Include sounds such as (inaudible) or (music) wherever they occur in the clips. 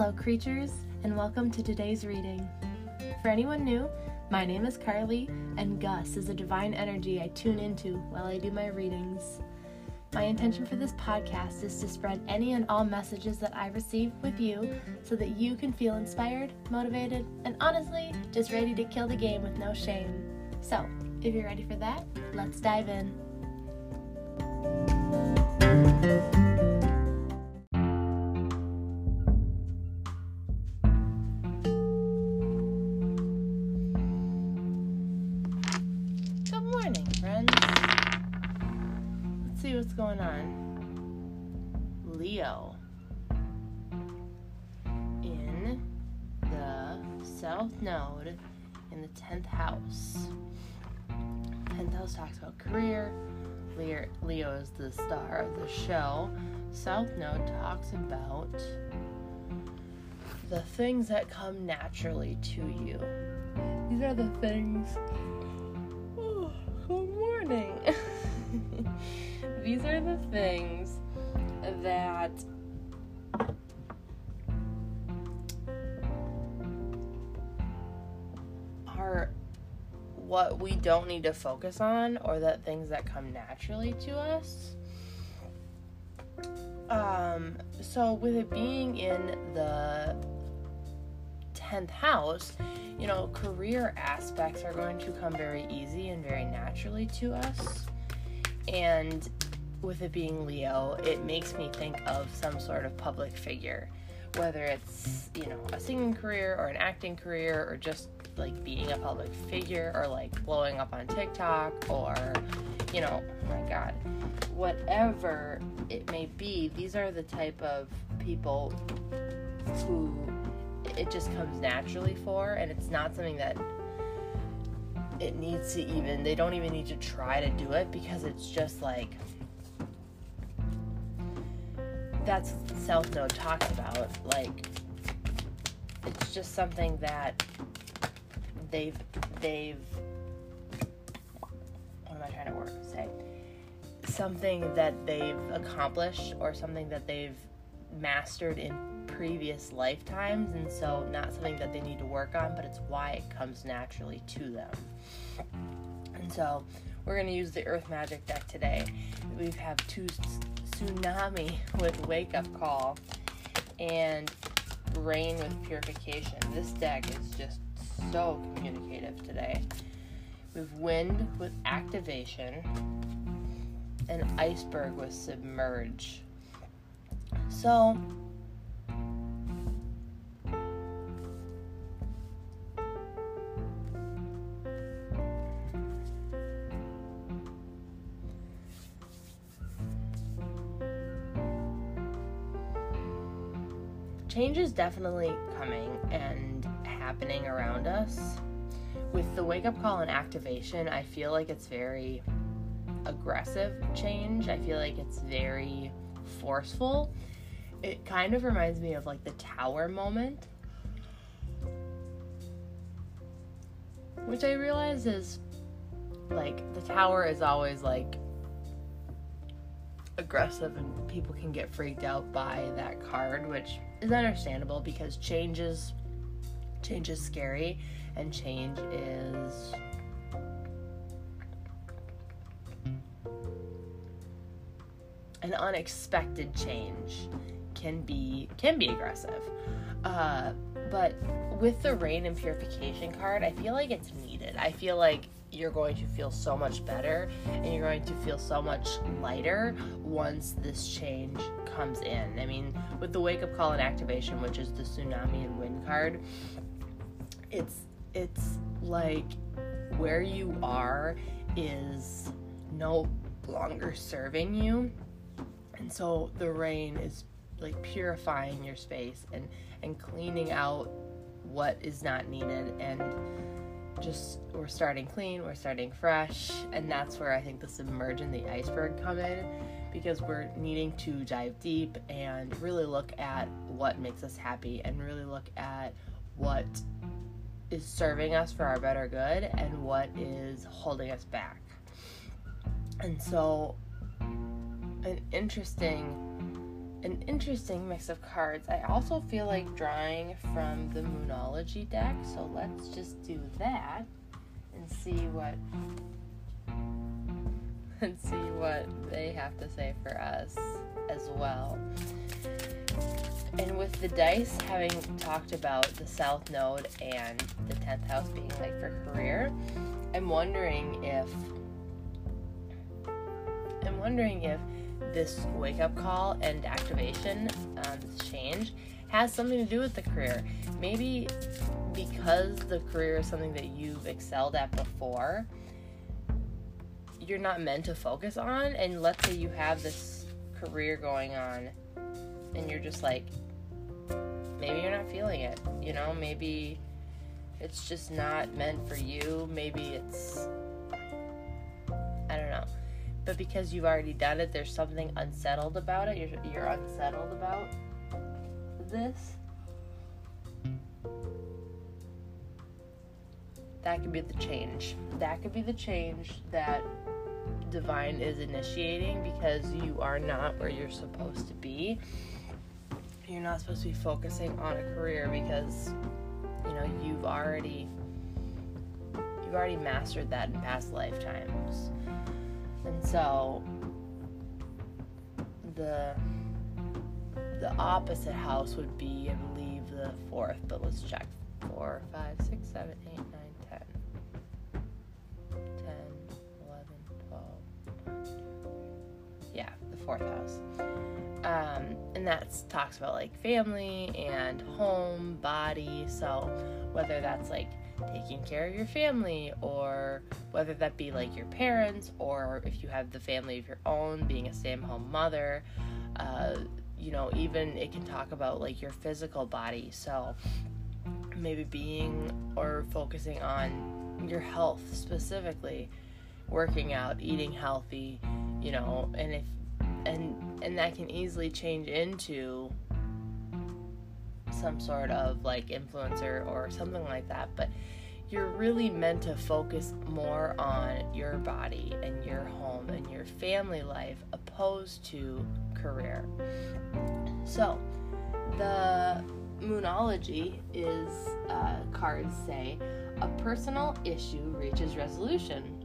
Hello, creatures, and welcome to today's reading. For anyone new, my name is Carly, and Gus is a divine energy I tune into while I do my readings. My intention for this podcast is to spread any and all messages that I receive with you so that you can feel inspired, motivated, and honestly, just ready to kill the game with no shame. So, if you're ready for that, let's dive in. Let's see what's going on. Leo. In the South Node in the 10th house. 10th house talks about career. Leo, is the star of the show. South Node talks about the things that come naturally to you. These are the things. These are the things that are what we don't need to focus on or that things that come naturally to us. Um, so with it being in the 10th house, you know, career aspects are going to come very easy and very naturally to us. And with it being Leo, it makes me think of some sort of public figure, whether it's, you know, a singing career or an acting career or just like being a public figure or like blowing up on TikTok or, you know, oh my God, whatever it may be, these are the type of people who it just comes naturally for, and it's not something that it needs to even, they don't even need to try to do it because it's just like, that's South Node talks about. Like, it's just something that they've they've what am I trying to work say? Something that they've accomplished or something that they've mastered in previous lifetimes and so not something that they need to work on, but it's why it comes naturally to them. And so we're going to use the earth magic deck today. We have two tsunami with wake up call and rain with purification. This deck is just so communicative today. We have wind with activation and iceberg with submerge. So, change is definitely coming and happening around us. With the wake up call and activation, I feel like it's very aggressive change. I feel like it's very forceful. It kind of reminds me of like the tower moment. Which I realize is like the tower is always like aggressive and people can get freaked out by that card, which is understandable because change is change is scary and change is an unexpected change can be can be aggressive. Uh, but with the rain and purification card i feel like it's needed. I feel like you're going to feel so much better and you're going to feel so much lighter once this change comes in. I mean with the wake up call and activation which is the tsunami and wind card it's it's like where you are is no longer serving you. And so the rain is like purifying your space and and cleaning out what is not needed. And just we're starting clean we're starting fresh and that's where i think the submerge and the iceberg come in because we're needing to dive deep and really look at what makes us happy and really look at what is serving us for our better good and what is holding us back. And so, an interesting an interesting mix of cards. I also feel like drawing from the Moonology deck, so let's just do that and see what (laughs) and see what they have to say for us as well. And with the dice having talked about the South Node and the 10th house being like for career, I'm wondering if I'm wondering if this wake up call and activation, um, change, has something to do with the career. Maybe because the career is something that you've excelled at before, you're not meant to focus on. And let's say you have this career going on and you're just like, maybe you're not feeling it. You know, maybe it's just not meant for you. Maybe it's. But because you've already done it, there's something unsettled about it. You're, you're unsettled about this. That could be the change. That could be the change that divine is initiating because you are not where you're supposed to be. You're not supposed to be focusing on a career because you know you've already you've already mastered that in past lifetimes. And so the the opposite house would be, I believe, the fourth, but let's check. Four, five, six, seven, eight, nine, ten. Ten, eleven, twelve. Yeah, the fourth house. Um, and that talks about like family and home, body. So whether that's like taking care of your family or whether that be like your parents or if you have the family of your own being a stay-at-home mother uh, you know even it can talk about like your physical body. So maybe being or focusing on your health specifically working out eating healthy you know and if and and that can easily change into some sort of like influencer or something like that but you're really meant to focus more on your body and your home and your family life opposed to career. So, the Moonology is uh, cards say a personal issue reaches resolution.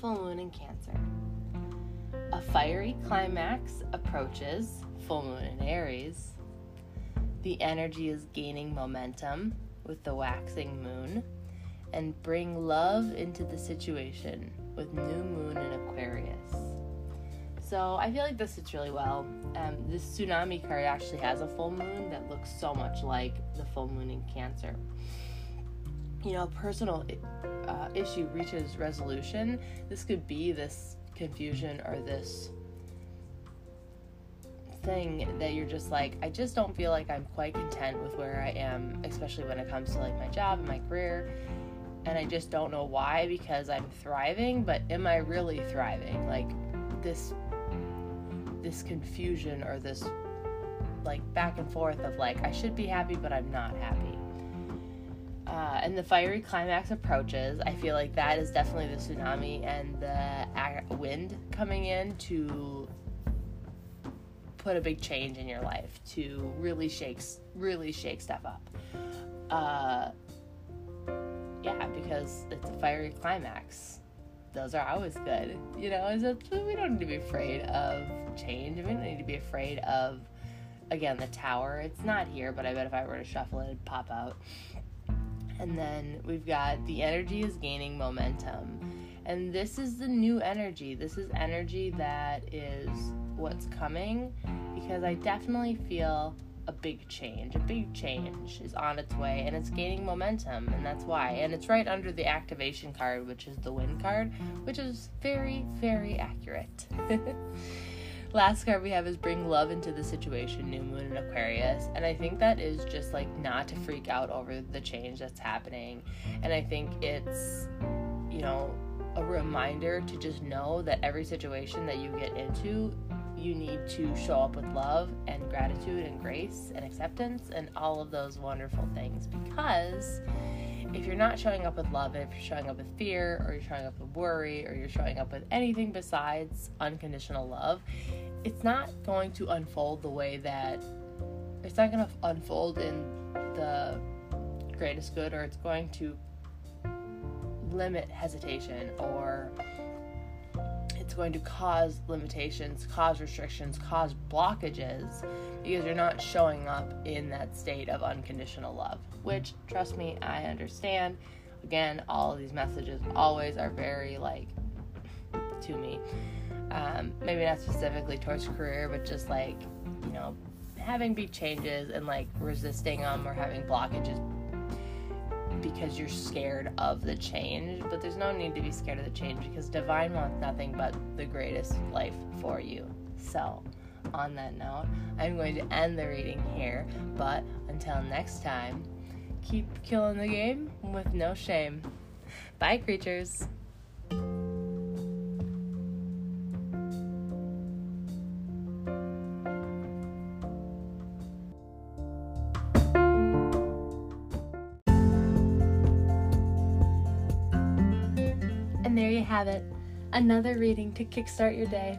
Full moon in Cancer. A fiery climax approaches. Full moon in Aries. The energy is gaining momentum with the waxing moon, and bring love into the situation with new moon in Aquarius. So I feel like this fits really well. Um, this tsunami card actually has a full moon that looks so much like the full moon in Cancer. You know, personal uh, issue reaches resolution. This could be this confusion or this thing that you're just like, I just don't feel like I'm quite content with where I am, especially when it comes to like my job and my career. And I just don't know why because I'm thriving, but am I really thriving? Like this this confusion or this like back and forth of like I should be happy but I'm not happy. Uh, and the fiery climax approaches. I feel like that is definitely the tsunami and the wind coming in to put a big change in your life to really shake really shake stuff up. Uh, yeah, because it's a fiery climax. Those are always good, you know. We don't need to be afraid of change. We don't need to be afraid of again the tower. It's not here, but I bet if I were to shuffle it, it'd pop out. And then we've got the energy is gaining momentum. And this is the new energy. This is energy that is what's coming because I definitely feel a big change. A big change is on its way and it's gaining momentum, and that's why. And it's right under the activation card, which is the wind card, which is very, very accurate. (laughs) Last card we have is Bring Love into the Situation, New Moon in Aquarius. And I think that is just like not to freak out over the change that's happening. And I think it's, you know, a reminder to just know that every situation that you get into you need to show up with love and gratitude and grace and acceptance and all of those wonderful things. Because if you're not showing up with love, if you're showing up with fear or you're showing up with worry or you're showing up with anything besides unconditional love, it's not going to unfold the way that it's not going to unfold in the greatest good or it's going to limit hesitation or going to cause limitations, cause restrictions, cause blockages because you're not showing up in that state of unconditional love, which, trust me, I understand. Again, all of these messages always are very like to me. Um, maybe not specifically towards career, but just like, you know, having big changes and like resisting them or having blockages because you're scared of the change, but there's no need to be scared of the change because divine wants nothing but the greatest life for you. So, on that note, I'm going to end the reading here, but until next time, keep killing the game with no shame. Bye, creatures. Another reading to kickstart your day.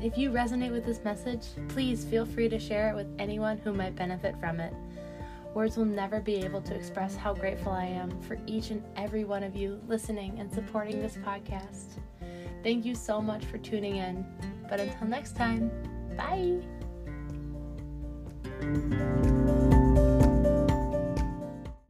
If you resonate with this message, please feel free to share it with anyone who might benefit from it. Words will never be able to express how grateful I am for each and every one of you listening and supporting this podcast. Thank you so much for tuning in. But until next time, bye.